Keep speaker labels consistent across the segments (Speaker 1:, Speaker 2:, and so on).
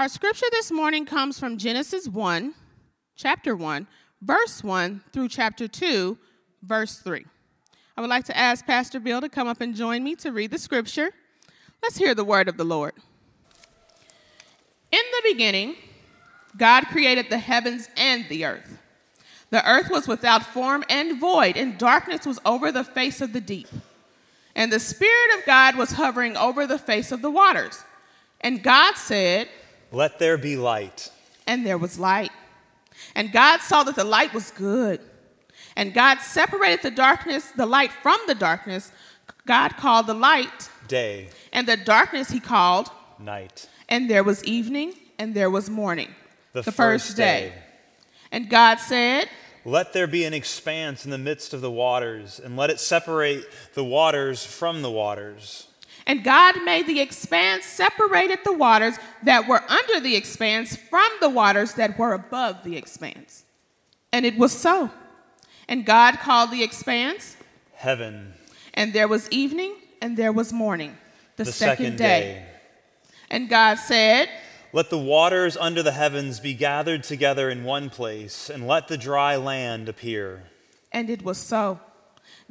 Speaker 1: Our scripture this morning comes from Genesis 1, chapter 1, verse 1 through chapter 2, verse 3. I would like to ask Pastor Bill to come up and join me to read the scripture. Let's hear the word of the Lord. In the beginning, God created the heavens and the earth. The earth was without form and void, and darkness was over the face of the deep. And the Spirit of God was hovering over the face of the waters. And God said,
Speaker 2: Let there be light.
Speaker 1: And there was light. And God saw that the light was good. And God separated the darkness, the light from the darkness. God called the light
Speaker 2: day,
Speaker 1: and the darkness he called
Speaker 2: night.
Speaker 1: And there was evening, and there was morning,
Speaker 2: the, the first, first day. day.
Speaker 1: And God said,
Speaker 2: Let there be an expanse in the midst of the waters, and let it separate the waters from the waters.
Speaker 1: And God made the expanse, separated the waters that were under the expanse from the waters that were above the expanse. And it was so. And God called the expanse
Speaker 2: heaven.
Speaker 1: And there was evening and there was morning, the,
Speaker 2: the
Speaker 1: second,
Speaker 2: second
Speaker 1: day.
Speaker 2: day.
Speaker 1: And God said,
Speaker 2: Let the waters under the heavens be gathered together in one place, and let the dry land appear.
Speaker 1: And it was so.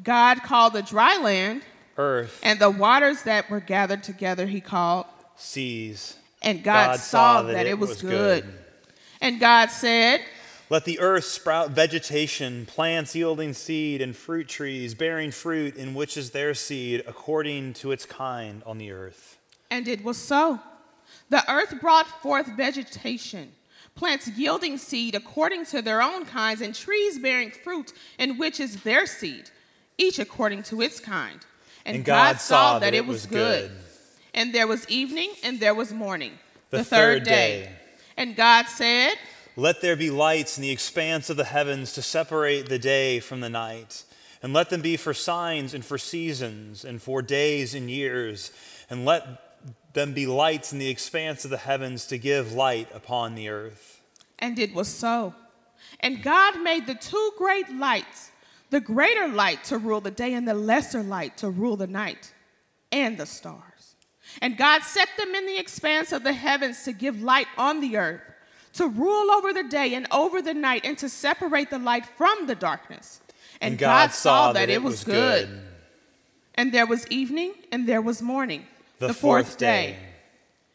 Speaker 1: God called the dry land
Speaker 2: earth,
Speaker 1: and the waters that were gathered together he called
Speaker 2: seas.
Speaker 1: And God, God saw that, that, it was, was good. good. And God said,
Speaker 2: Let the earth sprout vegetation, plants yielding seed, and fruit trees bearing fruit in which is their seed, according to its kind on the earth.
Speaker 1: And it was so. The earth brought forth vegetation, plants yielding seed according to their own kinds, and trees bearing fruit in which is their seed, each according to its kind. And, and God, God, saw that, it was good. And there was evening and there was morning,
Speaker 2: the, the third, third day. day.
Speaker 1: And God said,
Speaker 2: Let there be lights in the expanse of the heavens to separate the day from the night. And let them be for signs and for seasons and for days and years. And let them be lights in the expanse of the heavens to give light upon the earth.
Speaker 1: And it was so. And God made the two great lights the greater light to rule the day and the lesser light to rule the night and the stars. And God set them in the expanse of the heavens to give light on the earth, to rule over the day and over the night, and to separate the light from the darkness. And, and God, God, saw that, that it was good. good. And there was evening and there was morning,
Speaker 2: the, the fourth, fourth day. day.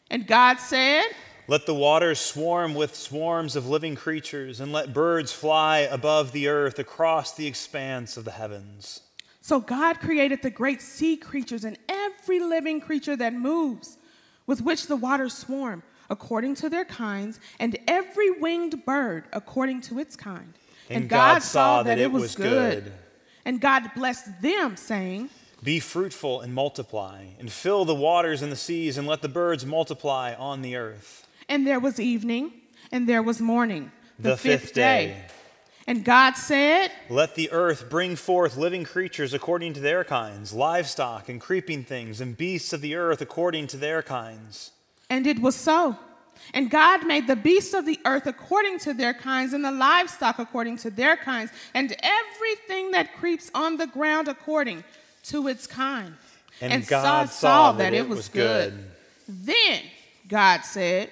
Speaker 1: And God said,
Speaker 2: let the waters swarm with swarms of living creatures, and let birds fly above the earth across the expanse of the heavens.
Speaker 1: So God created the great sea creatures and every living creature that moves, with which the waters swarm, according to their kinds, and every winged bird according to its kind.
Speaker 2: And, and God, God, saw that, that it was good. good.
Speaker 1: And God blessed them, saying,
Speaker 2: Be fruitful and multiply, and fill the waters and the seas, and let the birds multiply on the earth.
Speaker 1: And there was evening, and there was morning,
Speaker 2: the, the fifth, fifth day. day.
Speaker 1: And God said,
Speaker 2: Let the earth bring forth living creatures according to their kinds, livestock and creeping things, and beasts of the earth according to their kinds.
Speaker 1: And it was so. And God made the beasts of the earth according to their kinds, and the livestock according to their kinds, and everything that creeps on the ground according to its kind.
Speaker 2: And, and God saw, that, that it was good. good.
Speaker 1: Then God said,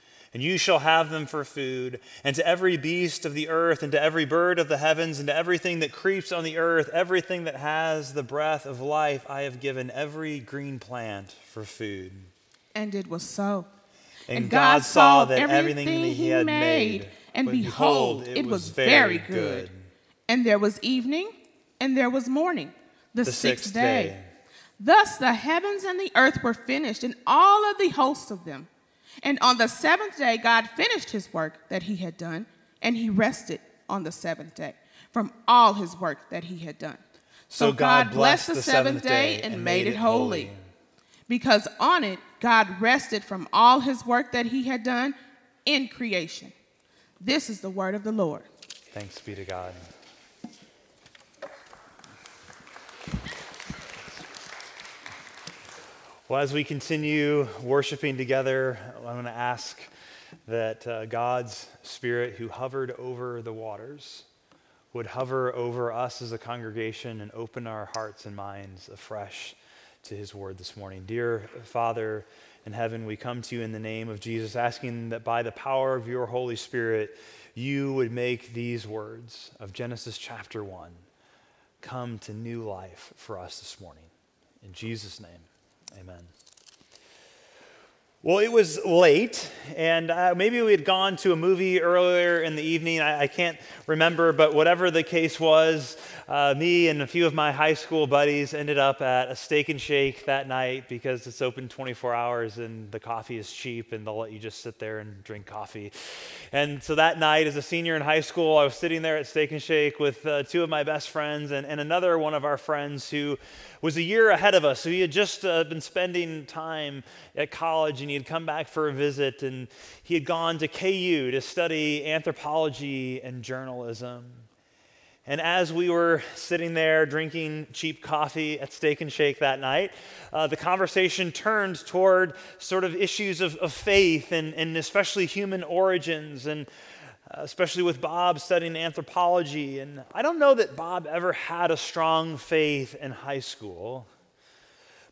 Speaker 2: and you shall have them for food. And to every beast of the earth, and to every bird of the heavens, and to everything that creeps on the earth, everything that has the breath of life, I have given every green plant for food.
Speaker 1: And it was so.
Speaker 2: And, and God, God, saw that everything, everything that He had made,
Speaker 1: and behold, it, it was, was very good. good. And there was evening, and there was morning, the, the sixth, sixth day. day. Thus the heavens and the earth were finished, and all of the hosts of them. And on the seventh day, God finished his work that he had done, and he rested on the seventh day from all his work that he had done. So, God, blessed the seventh day and made it holy, because on it God rested from all his work that he had done in creation. This is the word of the Lord.
Speaker 2: Thanks be to God. Well, as we continue worshiping together, I'm going to ask that uh, God's Spirit, who hovered over the waters, would hover over us as a congregation and open our hearts and minds afresh to His Word this morning. Dear Father in heaven, we come to you in the name of Jesus, asking that by the power of your Holy Spirit, you would make these words of Genesis chapter 1 come to new life for us this morning. In Jesus' name. Amen. Well, it was late, and uh, maybe we had gone to a movie earlier in the evening. I, I can't remember, but whatever the case was, uh, me and a few of my high school buddies ended up at a steak and shake that night because it's open 24 hours and the coffee is cheap and they'll let you just sit there and drink coffee. And so that night, as a senior in high school, I was sitting there at Steak and Shake with uh, two of my best friends and, and another one of our friends who was a year ahead of us. So he had just uh, been spending time at college and he had come back for a visit and he had gone to KU to study anthropology and journalism. And as we were sitting there drinking cheap coffee at Steak and Shake that night, uh, the conversation turned toward sort of issues of, of faith and, and especially human origins, and uh, especially with Bob studying anthropology. And I don't know that Bob ever had a strong faith in high school.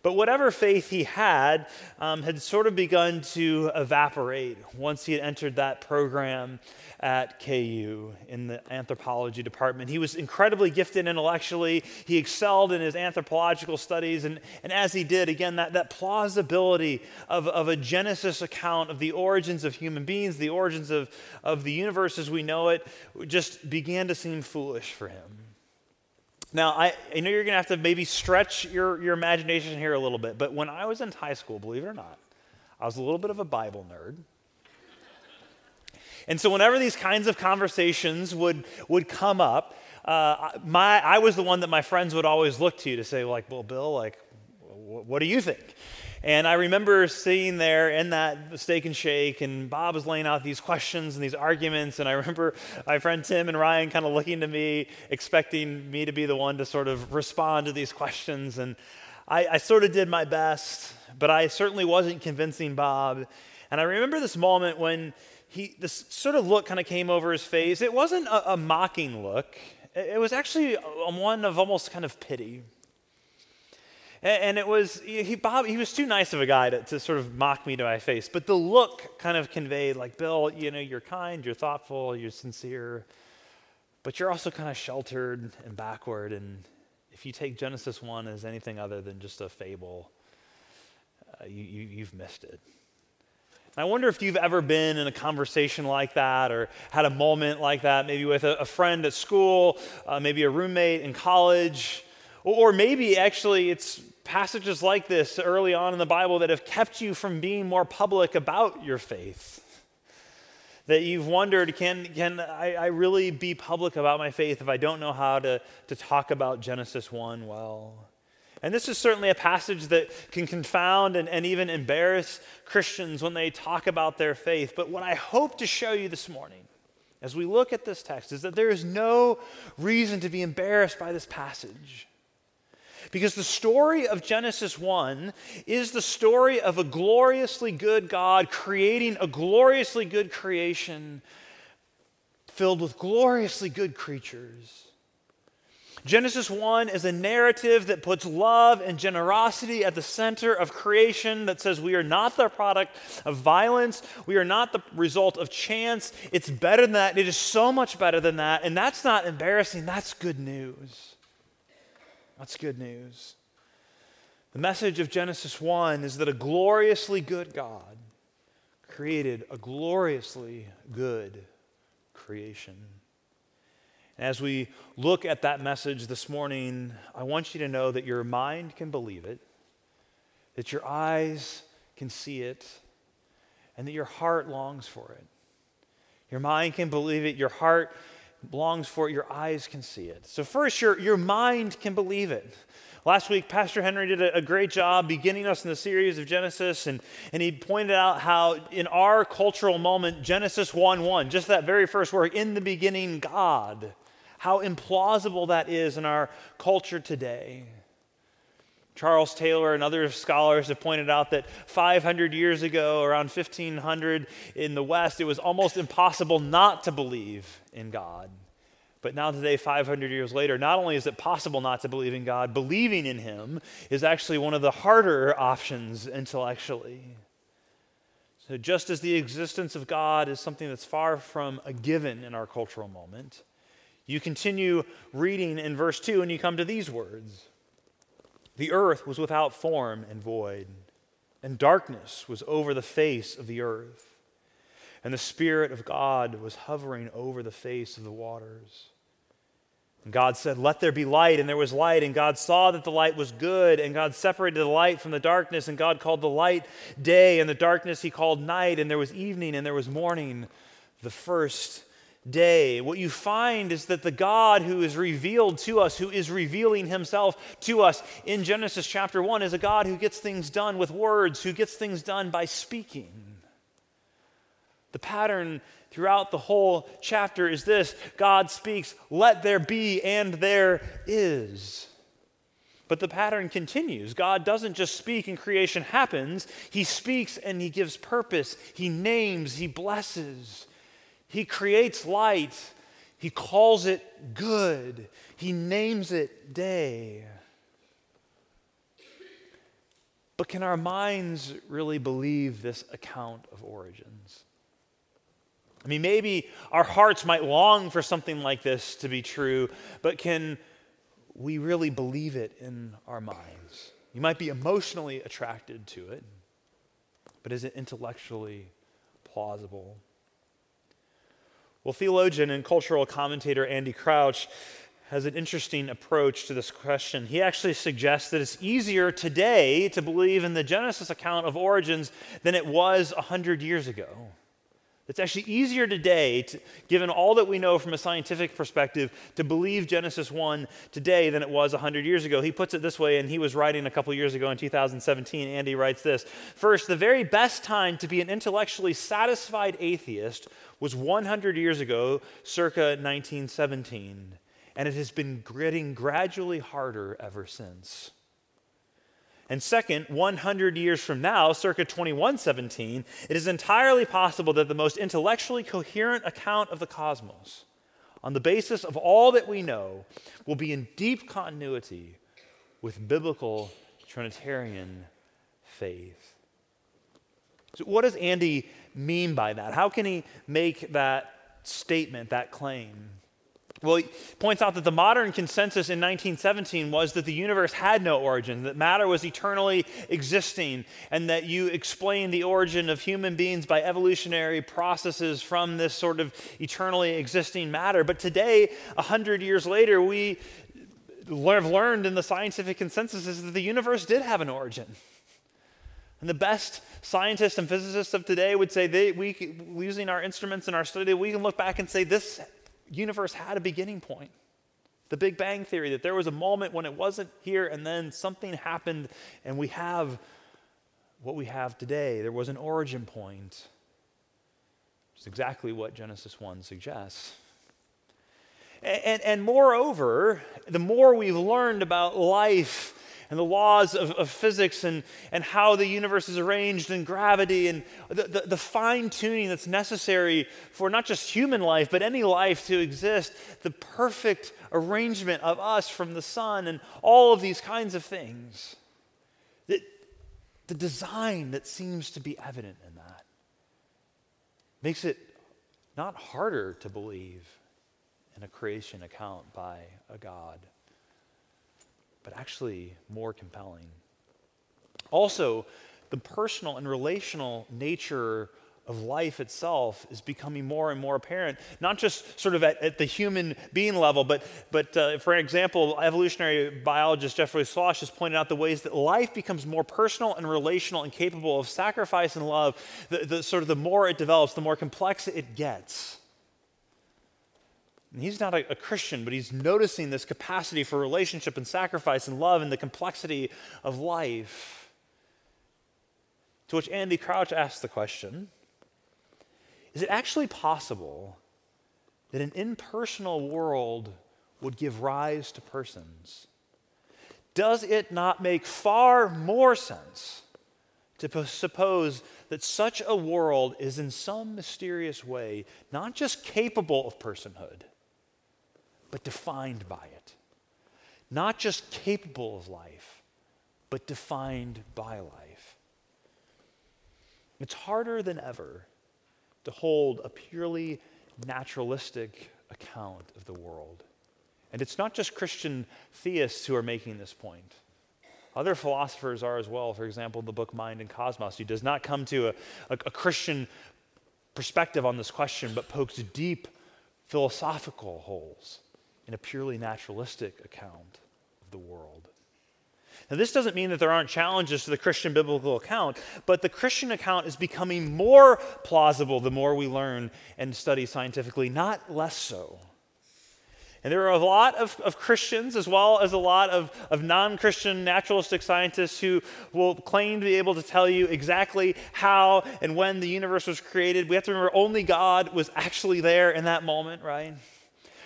Speaker 2: But whatever faith he had um, had sort of begun to evaporate once he had entered that program at KU in the anthropology department. He was incredibly gifted intellectually. He excelled in his anthropological studies. And, and as he did, again, that, that plausibility of, of a Genesis account of the origins of human beings, the origins of, of the universe as we know it, just began to seem foolish for him. Now, I, I know you're going to have to maybe stretch your, your imagination here a little bit, but when I was in high school, believe it or not, I was a little bit of a Bible nerd. And so, whenever these kinds of conversations would, would come up, uh, my, I was the one that my friends would always look to to say, like, well, Bill, like, what do you think? And I remember sitting there in that steak and shake, and Bob was laying out these questions and these arguments. And I remember my friend Tim and Ryan kind of looking to me, expecting me to be the one to sort of respond to these questions. And I, I sort of did my best, but I certainly wasn't convincing Bob. And I remember this moment when he, this sort of look kind of came over his face. It wasn't a, a mocking look, it was actually one of almost kind of pity. And it was, he, Bob, he was too nice of a guy to, to sort of mock me to my face. But the look kind of conveyed, like, Bill, you know, you're kind, you're thoughtful, you're sincere, but you're also kind of sheltered and backward. And if you take Genesis 1 as anything other than just a fable, uh, you, you, you've missed it. I wonder if you've ever been in a conversation like that or had a moment like that, maybe with a, a friend at school, uh, maybe a roommate in college, or, or maybe actually it's passages like this early on in the Bible that have kept you from being more public about your faith. That you've wondered, can, can I, I really be public about my faith if I don't know how to, to talk about Genesis 1 well? And this is certainly a passage that can confound and, and even embarrass Christians when they talk about their faith. But what I hope to show you this morning as we look at this text is that there is no reason to be embarrassed by this passage. Because the story of Genesis 1 is the story of a gloriously good God creating a gloriously good creation filled with gloriously good creatures. Genesis 1 is a narrative that puts love and generosity at the center of creation, that says we are not the product of violence, we are not the result of chance. It's better than that. It is so much better than that. And that's not embarrassing, that's good news. That's good news. The message of Genesis 1 is that a gloriously good God created a gloriously good creation. And as we look at that message this morning, I want you to know that your mind can believe it, that your eyes can see it, and that your heart longs for it. Your mind can believe it, your heart longs for it, your eyes can see it. So, first, your, your mind can believe it. Last week, Pastor Henry did a, a, great job beginning us in the series of Genesis, and, and he pointed out how, in our cultural moment, Genesis 1 1, just that very first word, in the beginning, God, how implausible that is in our culture today. Charles Taylor and other scholars have pointed out that 500 years ago, around 1500 in the West, it was almost impossible not to believe in God. But now, today, 500 years later, not only is it possible not to believe in God, believing in Him is actually one of the harder options intellectually. So, just as the existence of God is something that's far from a given in our cultural moment, you continue reading in verse 2 and you come to these words the earth was without form and void, and darkness was over the face of the earth. And the Spirit of God was hovering over the face of the waters. And God said, Let there be light, and there was light. And God saw that the light was good, and God separated the light from the darkness, and God called the light day, and the darkness he called night, and there was evening, and there was morning, the first day. What you find is that the God who is revealed to us, who is revealing himself to us in Genesis chapter 1, is a God who gets things done with words, who gets things done by speaking. The pattern throughout the whole chapter is this God speaks, let there be, and there is. But the pattern continues. God doesn't just speak and creation happens. He speaks and he gives purpose. He names, he blesses. He creates light, He calls it good, He names it day. But can our minds really believe this account of origins? I mean, maybe our hearts might long for something like this to be true, but can we really believe it in our minds? You might be emotionally attracted to it, but is it intellectually plausible? Well, theologian and cultural commentator Andy Crouch has an interesting approach to this question. He actually suggests that it's easier today to believe in the Genesis account of origins than it was 100 years ago. It's actually easier today, to, given all that we know from a scientific perspective, to believe Genesis 1 today than it was 100 years ago. He puts it this way, and he was writing a couple years ago in 2017. Andy writes this First, the very best time to be an intellectually satisfied atheist was 100 years ago, circa 1917, and it has been getting gradually harder ever since. And second, 100 years from now, circa 2117, it is entirely possible that the most intellectually coherent account of the cosmos, on the basis of all that we know, will be in deep continuity with biblical Trinitarian faith. So, what does Andy mean by that? How can he make that statement, that claim? Well, he points out that the modern consensus in 1917 was that the universe had no origin, that matter was eternally existing, and that you explain the origin of human beings by evolutionary processes from this sort of eternally existing matter. But today, 100 years later, we have learned in the scientific consensus is that the universe did have an origin. And the best scientists and physicists of today would say, they, we, using our instruments and our study, we can look back and say this universe had a beginning point. The Big Bang Theory, that there was a moment when it wasn't here and then something happened and we have what we have today. There was an origin point. It's exactly what Genesis 1 suggests. And, and, and, moreover, the more we've learned about life and the laws of, of physics and, and how the universe is arranged and gravity and the, the, the fine tuning that's necessary for not just human life, but any life to exist, the perfect arrangement of us from the sun and all of these kinds of things. The, the design that seems to be evident in that makes it not harder to believe in a creation account by a God but actually more compelling. Also, the personal and relational nature of life itself is becoming more and more apparent, not just sort of at, at the human being level, but, but uh, for example, evolutionary biologist Jeffrey Schloss has pointed out the ways that life becomes more personal and relational and capable of sacrifice and love. The, the sort of the more it develops, the more complex it gets. And he's not a, a Christian, but he's noticing this capacity for relationship and sacrifice and love and the complexity of life. To which Andy Crouch asks the question is it actually possible that an impersonal world would give rise to persons? Does it not make far more sense to suppose that such a world is in some mysterious way not just capable of personhood, but defined by it? Not just capable of life, but defined by life. It's harder than ever to hold a purely naturalistic account of the world. And it's not just Christian theists who are making this point. Other philosophers are as well. For example, the book Mind and Cosmos, he does not come to a, a, a Christian perspective on this question, but pokes deep philosophical holes in a purely naturalistic account of the world. Now, this doesn't mean that there aren't challenges to the Christian biblical account, but the Christian account is becoming more plausible the more we learn and study scientifically, not less so. And there are a lot of, of Christians, as well as a lot of, of non Christian naturalistic scientists, who will claim to be able to tell you exactly how and when the universe was created. We have to remember only God was actually there in that moment, right?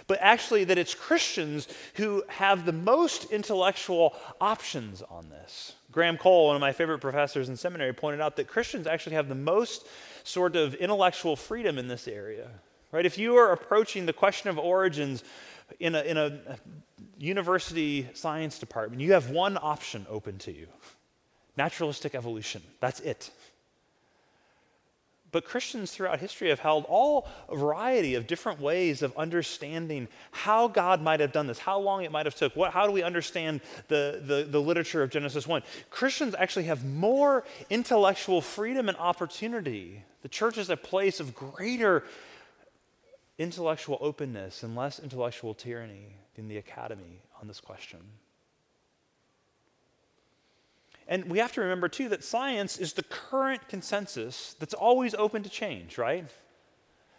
Speaker 2: But actually that it's Christians who have the most intellectual options on this. Graham Cole, one of my favorite professors in seminary, pointed out that Christians actually have the most sort of intellectual freedom in this area. Right? If you are approaching the question of origins in a, in a university science department, you have one option open to you naturalistic evolution. That's it. But Christians throughout history have held all a variety of different ways of understanding how God might have done this, how long it might have took, what, how do we understand the, the, the literature of Genesis 1. Christians actually have more intellectual freedom and opportunity. The church is a place of greater intellectual openness and less intellectual tyranny than the academy on this question. And we have to remember, too, that science is the current consensus that's always open to change, right?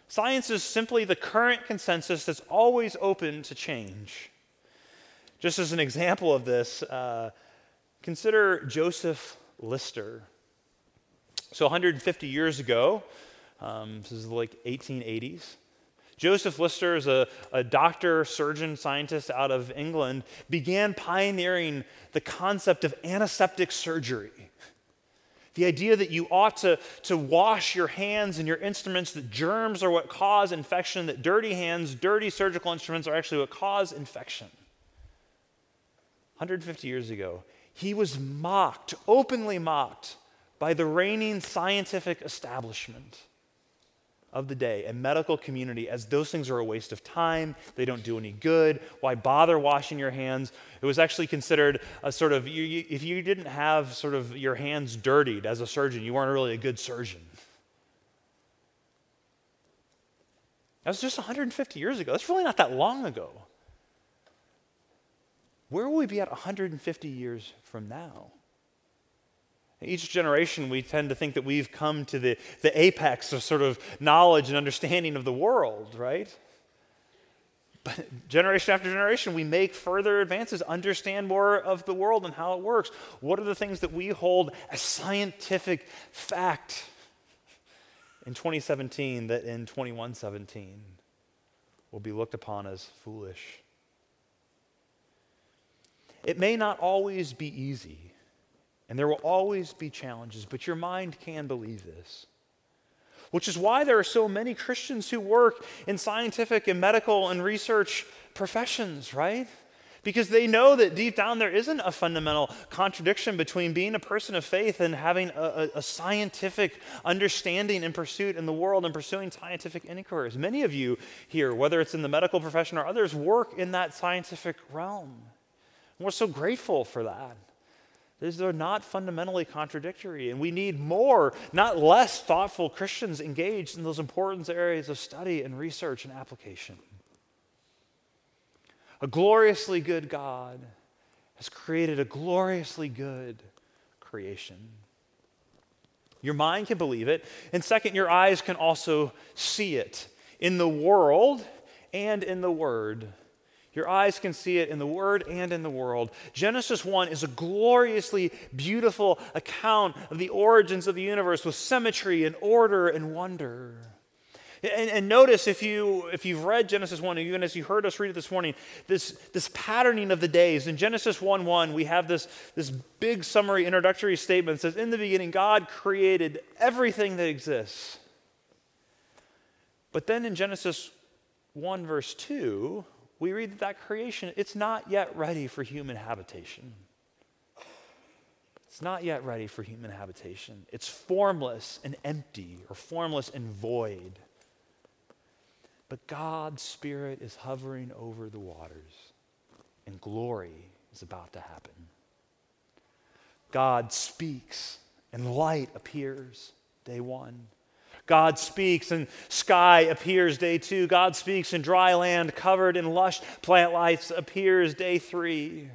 Speaker 2: Science is simply the current consensus that's always open to change. Just as an example of this, uh, consider Joseph Lister. So, 150 years ago, um, this is like 1880s, Joseph Lister is a, a doctor, surgeon, scientist out of England, began pioneering the concept of antiseptic surgery. The idea that you ought to, to wash your hands and your instruments, that germs are what cause infection, that dirty hands, dirty surgical instruments are actually what cause infection. 150 years ago, he was mocked, openly mocked, by the reigning scientific establishment of the day and medical community as those things are a waste of time. They don't do any good. Why bother washing your hands? It was actually considered a sort of, you, you, if you didn't have sort of your hands dirtied as a surgeon, you weren't really a good surgeon. That was just 150 years ago. That's really not that long ago. Where will we be at 150 years from now? Each generation, we tend to think that we've come to the, the apex of sort of knowledge and understanding of the world, right? But generation after generation, we make further advances, understand more of the world and how it works. What are the things that we hold as scientific fact in 2017 that in 2117 will be looked upon as foolish? It may not always be easy. And there will always be challenges, but your mind can believe this. Which is why there are so many Christians who work in scientific and medical and research professions, right? Because they know that deep down there isn't a fundamental contradiction between being a person of faith and having a, a, a scientific understanding and pursuit in the world and pursuing scientific inquiries. Many of you here, whether it's in the medical profession or others, work in that scientific realm. And we're so grateful for that. These are not fundamentally contradictory, and we need more, not less thoughtful Christians engaged in those important areas of study and research and application. A gloriously good God has created a gloriously good creation. Your mind can believe it, and second, your eyes can also see it in the world and in the Word. Your eyes can see it in the Word and in the world. Genesis 1 is a gloriously beautiful account of the origins of the universe with symmetry and order and wonder. And, and, notice if, you, if you've read Genesis 1, even as you heard us read it this morning, this, this patterning of the days. In Genesis 1 1, we have this, this big summary introductory statement that says, In the beginning, God created everything that exists. But then in Genesis 1, verse 2, we read that that creation, it's not yet ready for human habitation. It's not yet ready for human habitation. It's formless and empty, or formless and void. But God's Spirit is hovering over the waters, and glory is about to happen. God speaks, and light appears, day one. God speaks and sky appears day two. God speaks and dry land covered in lush plant life appears day three.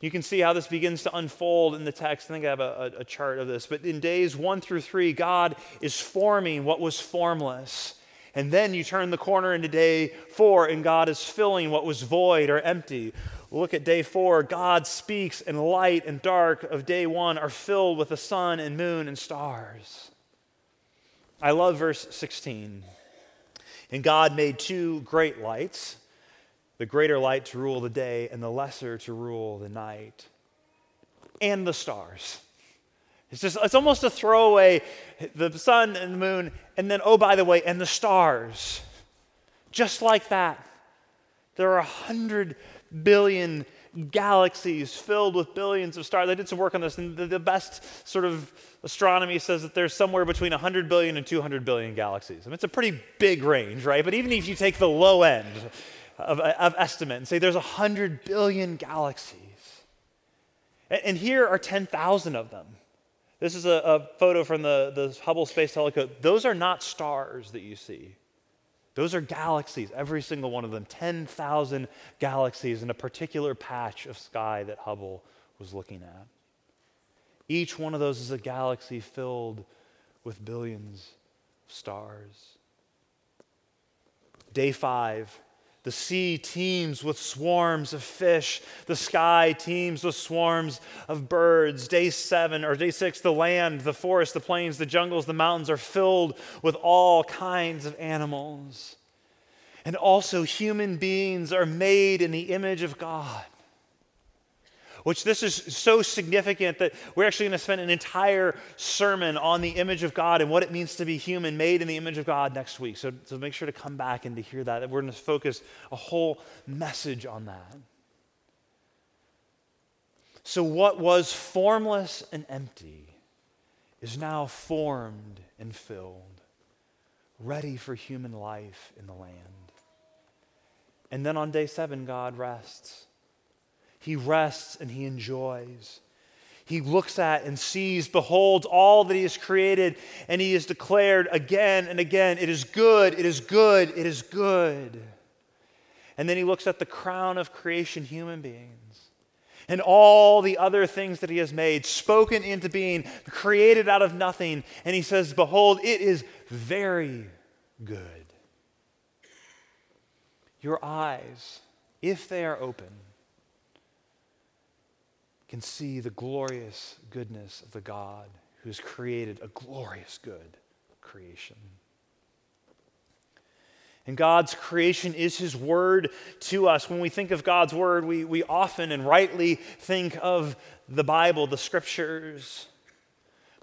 Speaker 2: You can see how this begins to unfold in the text. I think I have a, a, chart of this. But in days one through three, God is forming what was formless. And then you turn the corner into day four, and God is filling what was void or empty. Look at day four. God speaks, and light and dark of day one are filled with the sun and moon and stars. I love verse 16. And God made two great lights the greater light to rule the day, and the lesser to rule the night, and the stars. It's just, it's almost a throwaway the sun and the moon, and then, oh, by the way, and the stars. Just like that. There are a hundred billion galaxies filled with billions of stars. I did some work on this, and the, the, best sort of astronomy says that there's somewhere between 100 billion and 200 billion galaxies. I mean, it's a pretty big range, right? But even if you take the low end of, of estimate and say there's 100 billion galaxies, and, and here are 10,000 of them. This is a, a photo from the, the Hubble Space Telescope. Those are not stars that you see. Those are galaxies, every single one of them, 10,000 galaxies in a particular patch of sky that Hubble was looking at. Each one of those is a galaxy filled with billions of stars. Day five, the sea teems with swarms of fish. The sky teems with swarms of birds. Day seven, or day six, the land, the forest, the plains, the jungles, the mountains are filled with all kinds of animals. And also, human beings are made in the image of God which this is so significant that we're actually going to spend an entire sermon on the image of God and what it means to be human, made in the image of God next week. So, so make sure to come back and to hear that. We're going to focus a whole message on that. So, what was formless and empty is now formed and filled, ready for human life in the land. And then on day seven, God rests. He rests and he enjoys. He looks at and sees, beholds all that he has created, and he has declared again and again, It is good, it is good, it is good. And then he looks at the crown of creation, human beings, and all the other things that he has made, spoken into being, created out of nothing. And he says, Behold, it is very good. Your eyes, if they are open, can see the glorious goodness of the God who has created a glorious good creation. And God's creation is His word to us. When we think of God's word, we, we often and rightly think of the Bible, the scriptures.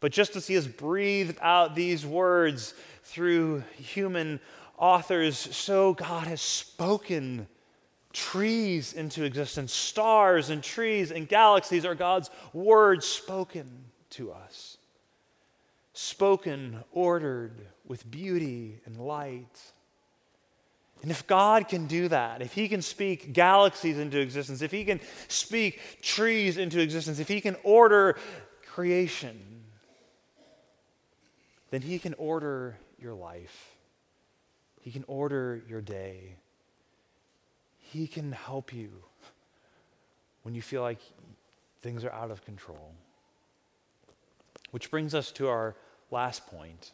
Speaker 2: But just as He has breathed out these words through human authors, so God has spoken trees into existence. Stars and trees and galaxies are God's words spoken to us. Spoken, ordered with beauty and light. And if God can do that, if He can speak galaxies into existence, if He can speak trees into existence, if He can order creation, then He can order your life. He can order your day. He can help you when you feel like things are out of control. Which brings us to our last point.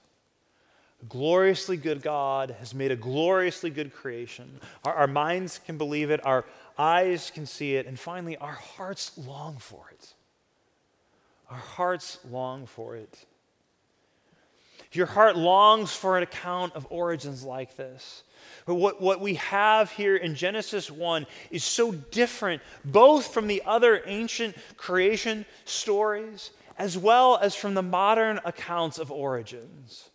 Speaker 2: A gloriously good God has made a gloriously good creation. Our, our, minds can believe it, our eyes can see it, and finally, our hearts long for it. Our hearts long for it. Your heart longs for an account of origins like this. But what, what we have here in Genesis 1 is so different, both from the other ancient creation stories as well as from the modern accounts of origins.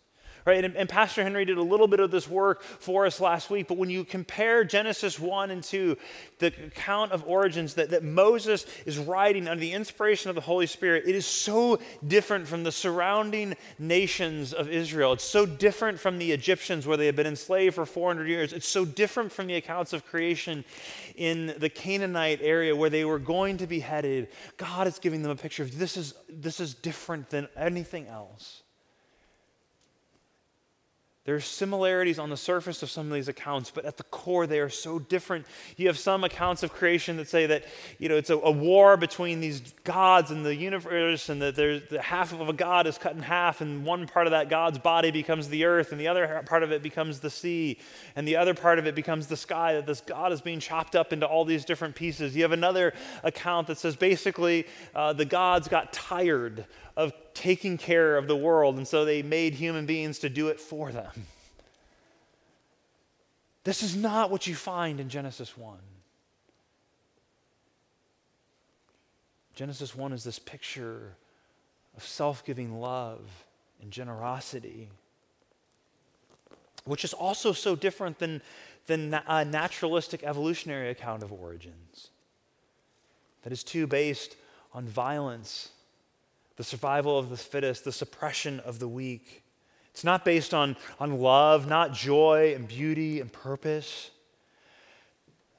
Speaker 2: Right? And, and, Pastor Henry did a little bit of this work for us last week, but when you compare Genesis 1 and 2, the account of origins that, that Moses is writing under the inspiration of the Holy Spirit, it is so different from the surrounding nations of Israel. It's so different from the Egyptians where they had been enslaved for 400 years. It's so different from the accounts of creation in the Canaanite area where they were going to be headed. God is giving them a picture of this is, this is different than anything else. There are similarities on the surface of some of these accounts, but at the core, they are so different. You have some accounts of creation that say that you know it's a, a war between these gods and the universe, and that there's the half of a god is cut in half, and one part of that god's body becomes the earth, and the other part of it becomes the sea, and the other part of it becomes the sky. That this god is being chopped up into all these different pieces. You have another account that says basically uh, the gods got tired of taking care of the world, and so they made human beings to do it for them. This is not what you find in Genesis 1. Genesis 1 is this picture of self giving love and generosity, which is also so different than, than a naturalistic evolutionary account of origins. That is too based on violence the survival of the fittest, the suppression of the weak. It's not based on, on love, not joy and beauty and purpose.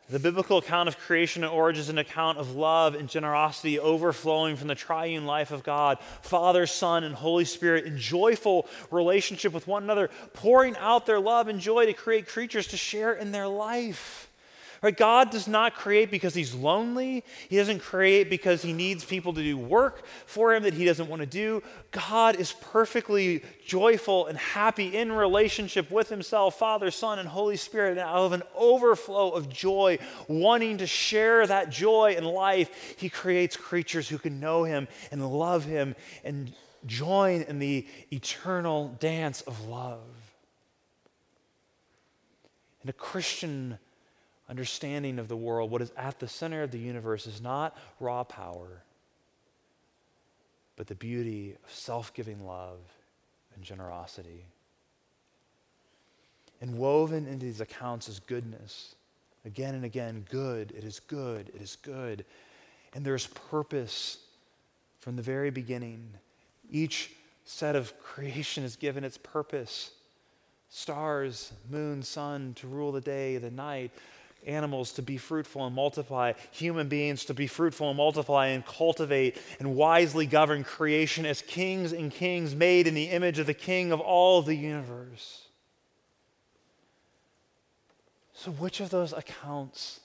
Speaker 2: The biblical account of creation and origin is an account of love and generosity overflowing from the triune life of God, Father, Son, and Holy Spirit in joyful relationship with one another, pouring out their love and joy to create creatures to share in their life. Right? God does not create because he's lonely. He doesn't create because he needs people to do work for him that he doesn't want to do. God is perfectly joyful and happy in relationship with himself, Father, Son, and Holy Spirit, and out of an overflow of joy, wanting to share that joy in life, he creates creatures who can know him and love him and join in the eternal dance of love. And a Christian understanding of the world, what is at the center of the universe, is not raw power, but the beauty of self giving love and generosity. And woven into these accounts is goodness. Again and again, good. It is good. It is good. And there's purpose from the very beginning. Each set of creation is given its purpose stars, moon, sun to rule the day, the night, animals to be fruitful and multiply, human beings to be fruitful and multiply and cultivate and wisely govern creation as kings and kings made in the image of the King of all the universe. So, which of those accounts,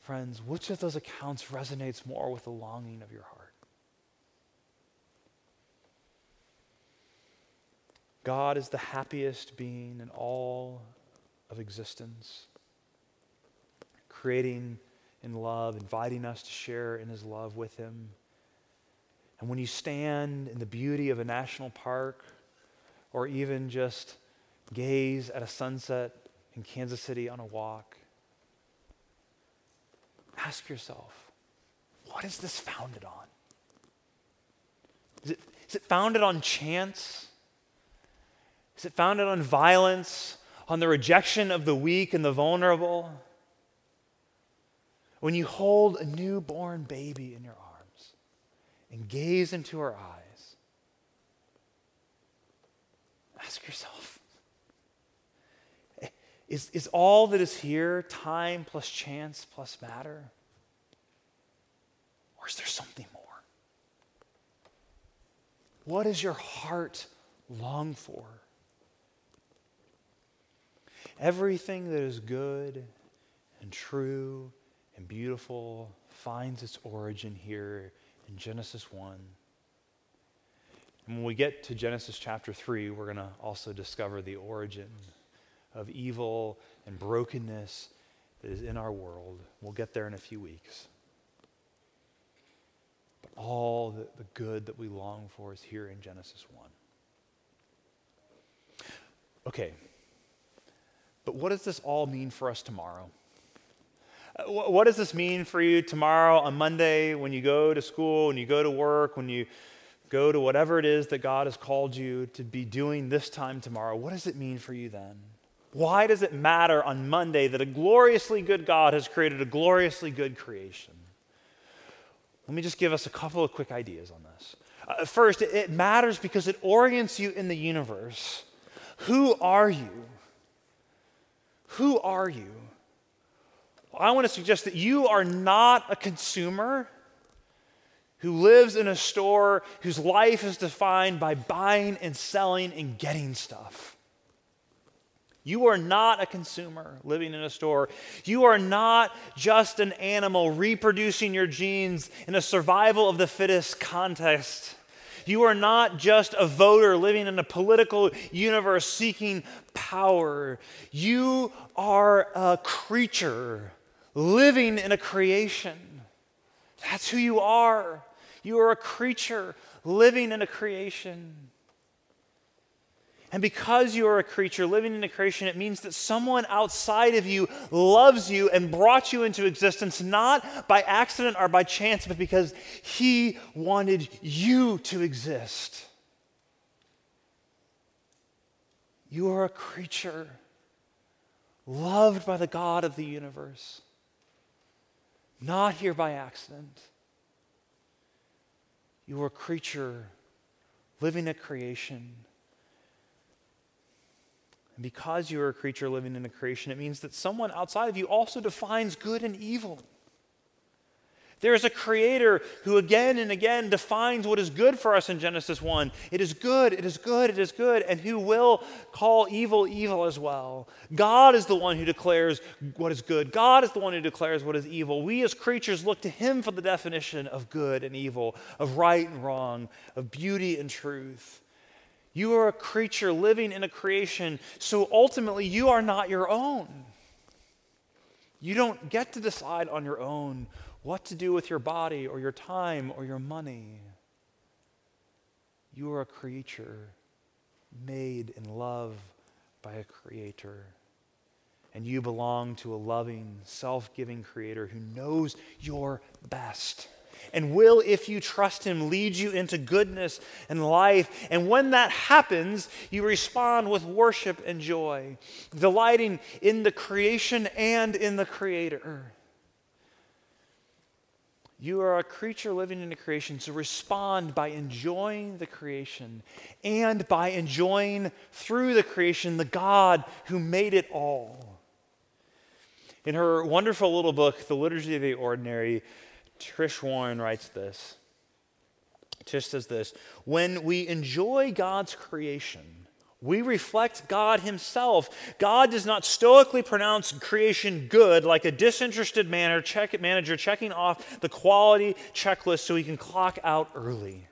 Speaker 2: friends, which of those accounts resonates more with the longing of your heart? God is the happiest being in all of existence creating in love, inviting us to share in his love with him. And when you stand in the beauty of a national park, or even just gaze at a sunset in Kansas City on a walk, ask yourself, what is this founded on? Is it, is it founded on chance? Is it founded on violence, on the rejection of the weak and the vulnerable? When you hold a newborn baby in your arms and gaze into her eyes, ask yourself Is, is all that is here time plus chance plus matter? Or is there something more? What does your heart long for? Everything that is good and true and beautiful finds its origin here in Genesis 1. And when we get to Genesis chapter 3, we're going to also discover the origin of evil and brokenness that is in our world. We'll get there in a few weeks. But all the, the good that we long for is here in Genesis 1. Okay, but what does this all mean for us tomorrow? What does this mean for you tomorrow on Monday when you go to school, when you go to work, when you go to whatever it is that God has called you to be doing this time tomorrow? What does it mean for you then? Why does it matter on Monday that a gloriously good God has created a gloriously good creation? Let me just give us a couple of quick ideas on this. Uh, first, it matters because it orients you in the universe. Who are you? Who are you? I want to suggest that you are not a consumer who lives in a store whose life is defined by buying and selling and getting stuff. You are not a consumer living in a store. You are not just an animal reproducing your genes in a survival of the fittest context. You are not just a voter living in a political universe seeking power. You are a creature living in a creation. That's who you are. You are a creature living in a creation. And because you are a creature living in a creation, it means that someone outside of you loves you and brought you into existence not by accident or by chance, but because he wanted you to exist. You are a creature loved by the God of the universe, not here by accident. You are a creature living in a creation. And because you are a creature living in a creation, it means that someone outside of you also defines good and evil. There is a creator who again and again defines what is good for us in Genesis 1. It is good, it is good, it is good, and who will call evil evil as well. God is the one who declares what is good. God is the one who declares what is evil. We as creatures look to him for the definition of good and evil, of right and wrong, of beauty and truth. You are a creature living in a creation, so ultimately you are not your own. You don't get to decide on your own what to do with your body or your time or your money. You are a creature made in love by a creator. And you belong to a loving, self giving creator who knows your best and will, if you trust him, lead you into goodness and life. And when that happens, you respond with worship and joy, delighting in the creation and in the creator. You are a creature living in the creation, so respond by enjoying the creation and by enjoying through the creation the God who made it all. In her wonderful little book, The Liturgy of the Ordinary, Tish Warren writes this. Tish says this When we enjoy God's creation, we reflect God Himself. God does not stoically pronounce creation good like a disinterested manager, check, manager checking off the quality checklist so he can clock out early.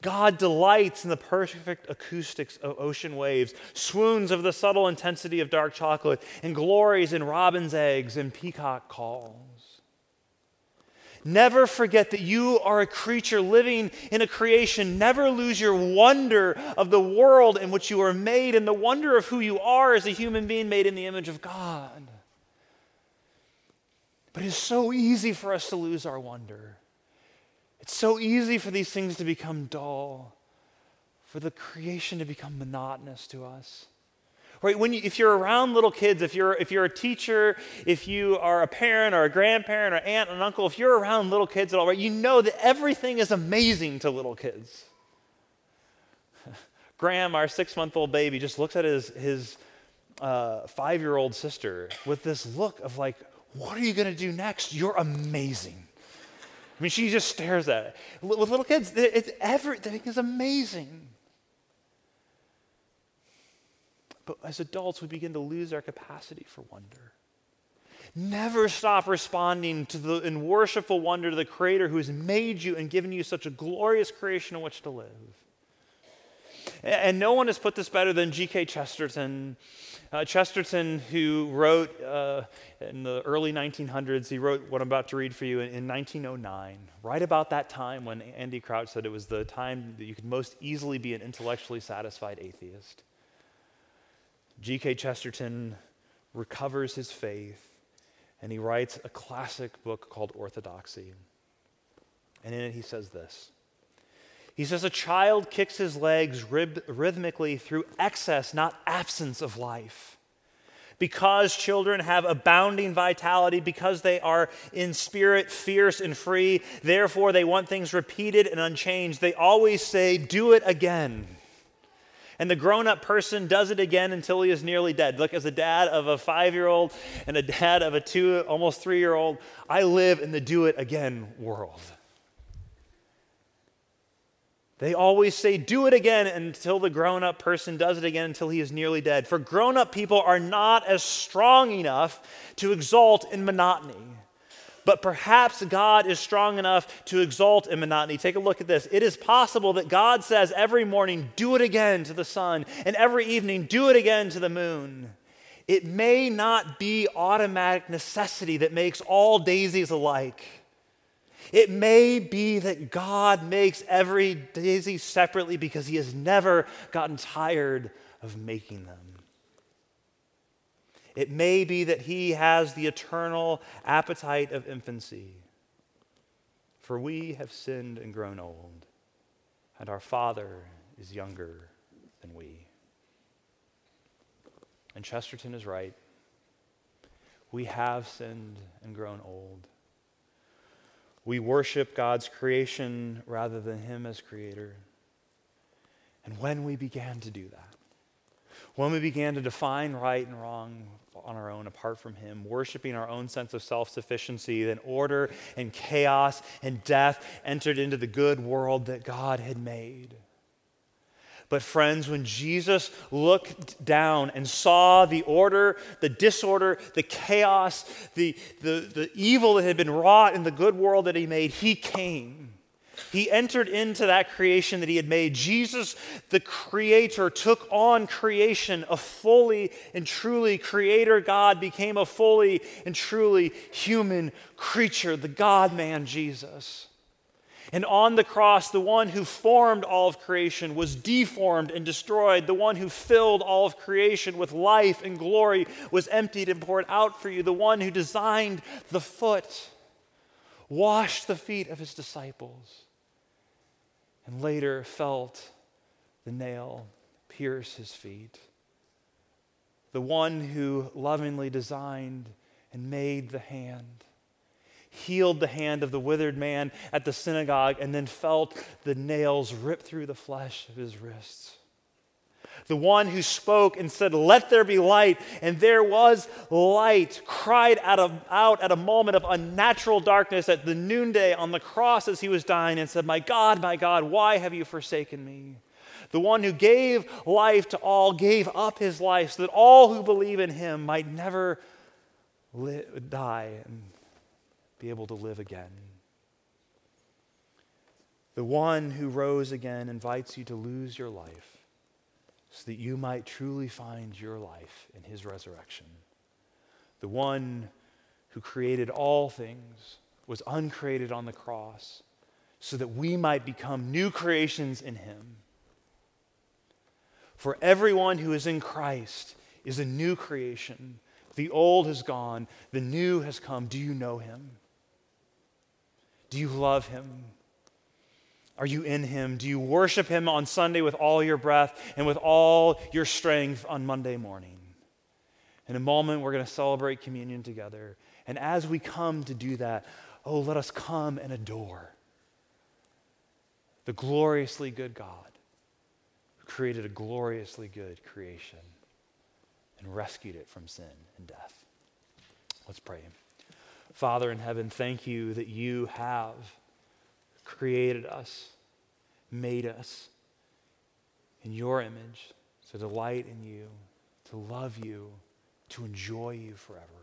Speaker 2: God delights in the perfect acoustics of ocean waves, swoons of the subtle intensity of dark chocolate, and glories in robin's eggs and peacock calls. Never forget that you are a creature living in a creation. Never lose your wonder of the world in which you are made and the wonder of who you are as a human being made in the image of God. But it's so easy for us to lose our wonder. It's so easy for these things to become dull, for the creation to become monotonous to us. Right? When you, if you're around little kids, if you're, if you're a teacher, if you are a parent or a grandparent or aunt and uncle, if you're around little kids at all, right, you know that everything is amazing to little kids. Graham, our six month old baby, just looks at his, his uh, five year old sister with this look of like, What are you going to do next? You're amazing. I mean, she just stares at it. With little kids, it's everything is amazing. But as adults, we begin to lose our capacity for wonder. Never stop responding to the in worshipful wonder to the Creator who has made you and given you such a glorious creation in which to live. And no one has put this better than G.K. Chesterton. Uh, Chesterton, who wrote uh, in the early 1900s, he wrote what I'm about to read for you in, in 1909, right about that time when Andy Crouch said it was the time that you could most easily be an intellectually satisfied atheist. G.K. Chesterton recovers his faith and he writes a classic book called Orthodoxy. And in it, he says this He says, A child kicks his legs rib- rhythmically through excess, not absence of life. Because children have abounding vitality, because they are in spirit fierce and free, therefore they want things repeated and unchanged. They always say, Do it again. And the grown up person does it again until he is nearly dead. Look, as a dad of a five year old and a dad of a two, almost three year old, I live in the do it again world. They always say, do it again until the grown up person does it again until he is nearly dead. For grown up people are not as strong enough to exalt in monotony. But perhaps God is strong enough to exalt in monotony. Take a look at this. It is possible that God says every morning, do it again to the sun, and every evening, do it again to the moon. It may not be automatic necessity that makes all daisies alike. It may be that God makes every daisy separately because he has never gotten tired of making them. It may be that he has the eternal appetite of infancy. For we have sinned and grown old, and our Father is younger than we. And Chesterton is right. We have sinned and grown old. We worship God's creation rather than Him as creator. And when we began to do that, when we began to define right and wrong on our own apart from Him, worshiping our own sense of self sufficiency, then order and chaos and death entered into the good world that God had made. But, friends, when Jesus looked down and saw the order, the disorder, the chaos, the, the, the evil that had been wrought in the good world that He made, He came he entered into that creation that he had made. Jesus, the creator, took on creation. A fully and truly creator God became a fully and truly human creature, the God man Jesus. And on the cross, the one who formed all of creation was deformed and destroyed. The one who filled all of creation with life and glory was emptied and poured out for you. The one who designed the foot washed the feet of his disciples and later felt the nail pierce his feet. The one who lovingly designed and made the hand, healed the hand of the withered man at the synagogue, and then felt the nails rip through the flesh of his wrists the one who spoke and said, Let there be light, and there was light, cried out, of, out at a moment of unnatural darkness at the noonday on the cross as he was dying and said, My God, my God, why have you forsaken me? The one who gave life to all gave up his life so that all who believe in him might never die and be able to live again. The one who rose again invites you to lose your life so that you might truly find your life in his resurrection. The one who created all things was uncreated on the cross so that we might become new creations in him. For everyone who is in Christ is a new creation. The old has gone, the new has come. Do you know him? Do you love him? Are you in Him? Do you worship Him on Sunday with all your breath and with all your strength on Monday morning? In a moment, we're going to celebrate communion together. And as we come to do that, oh, let us come and adore the gloriously good God who created a gloriously good creation and rescued it from sin and death. Let's pray. Father in heaven, thank you that you have created us, made us in your image to delight in you, to love you, to enjoy you forever.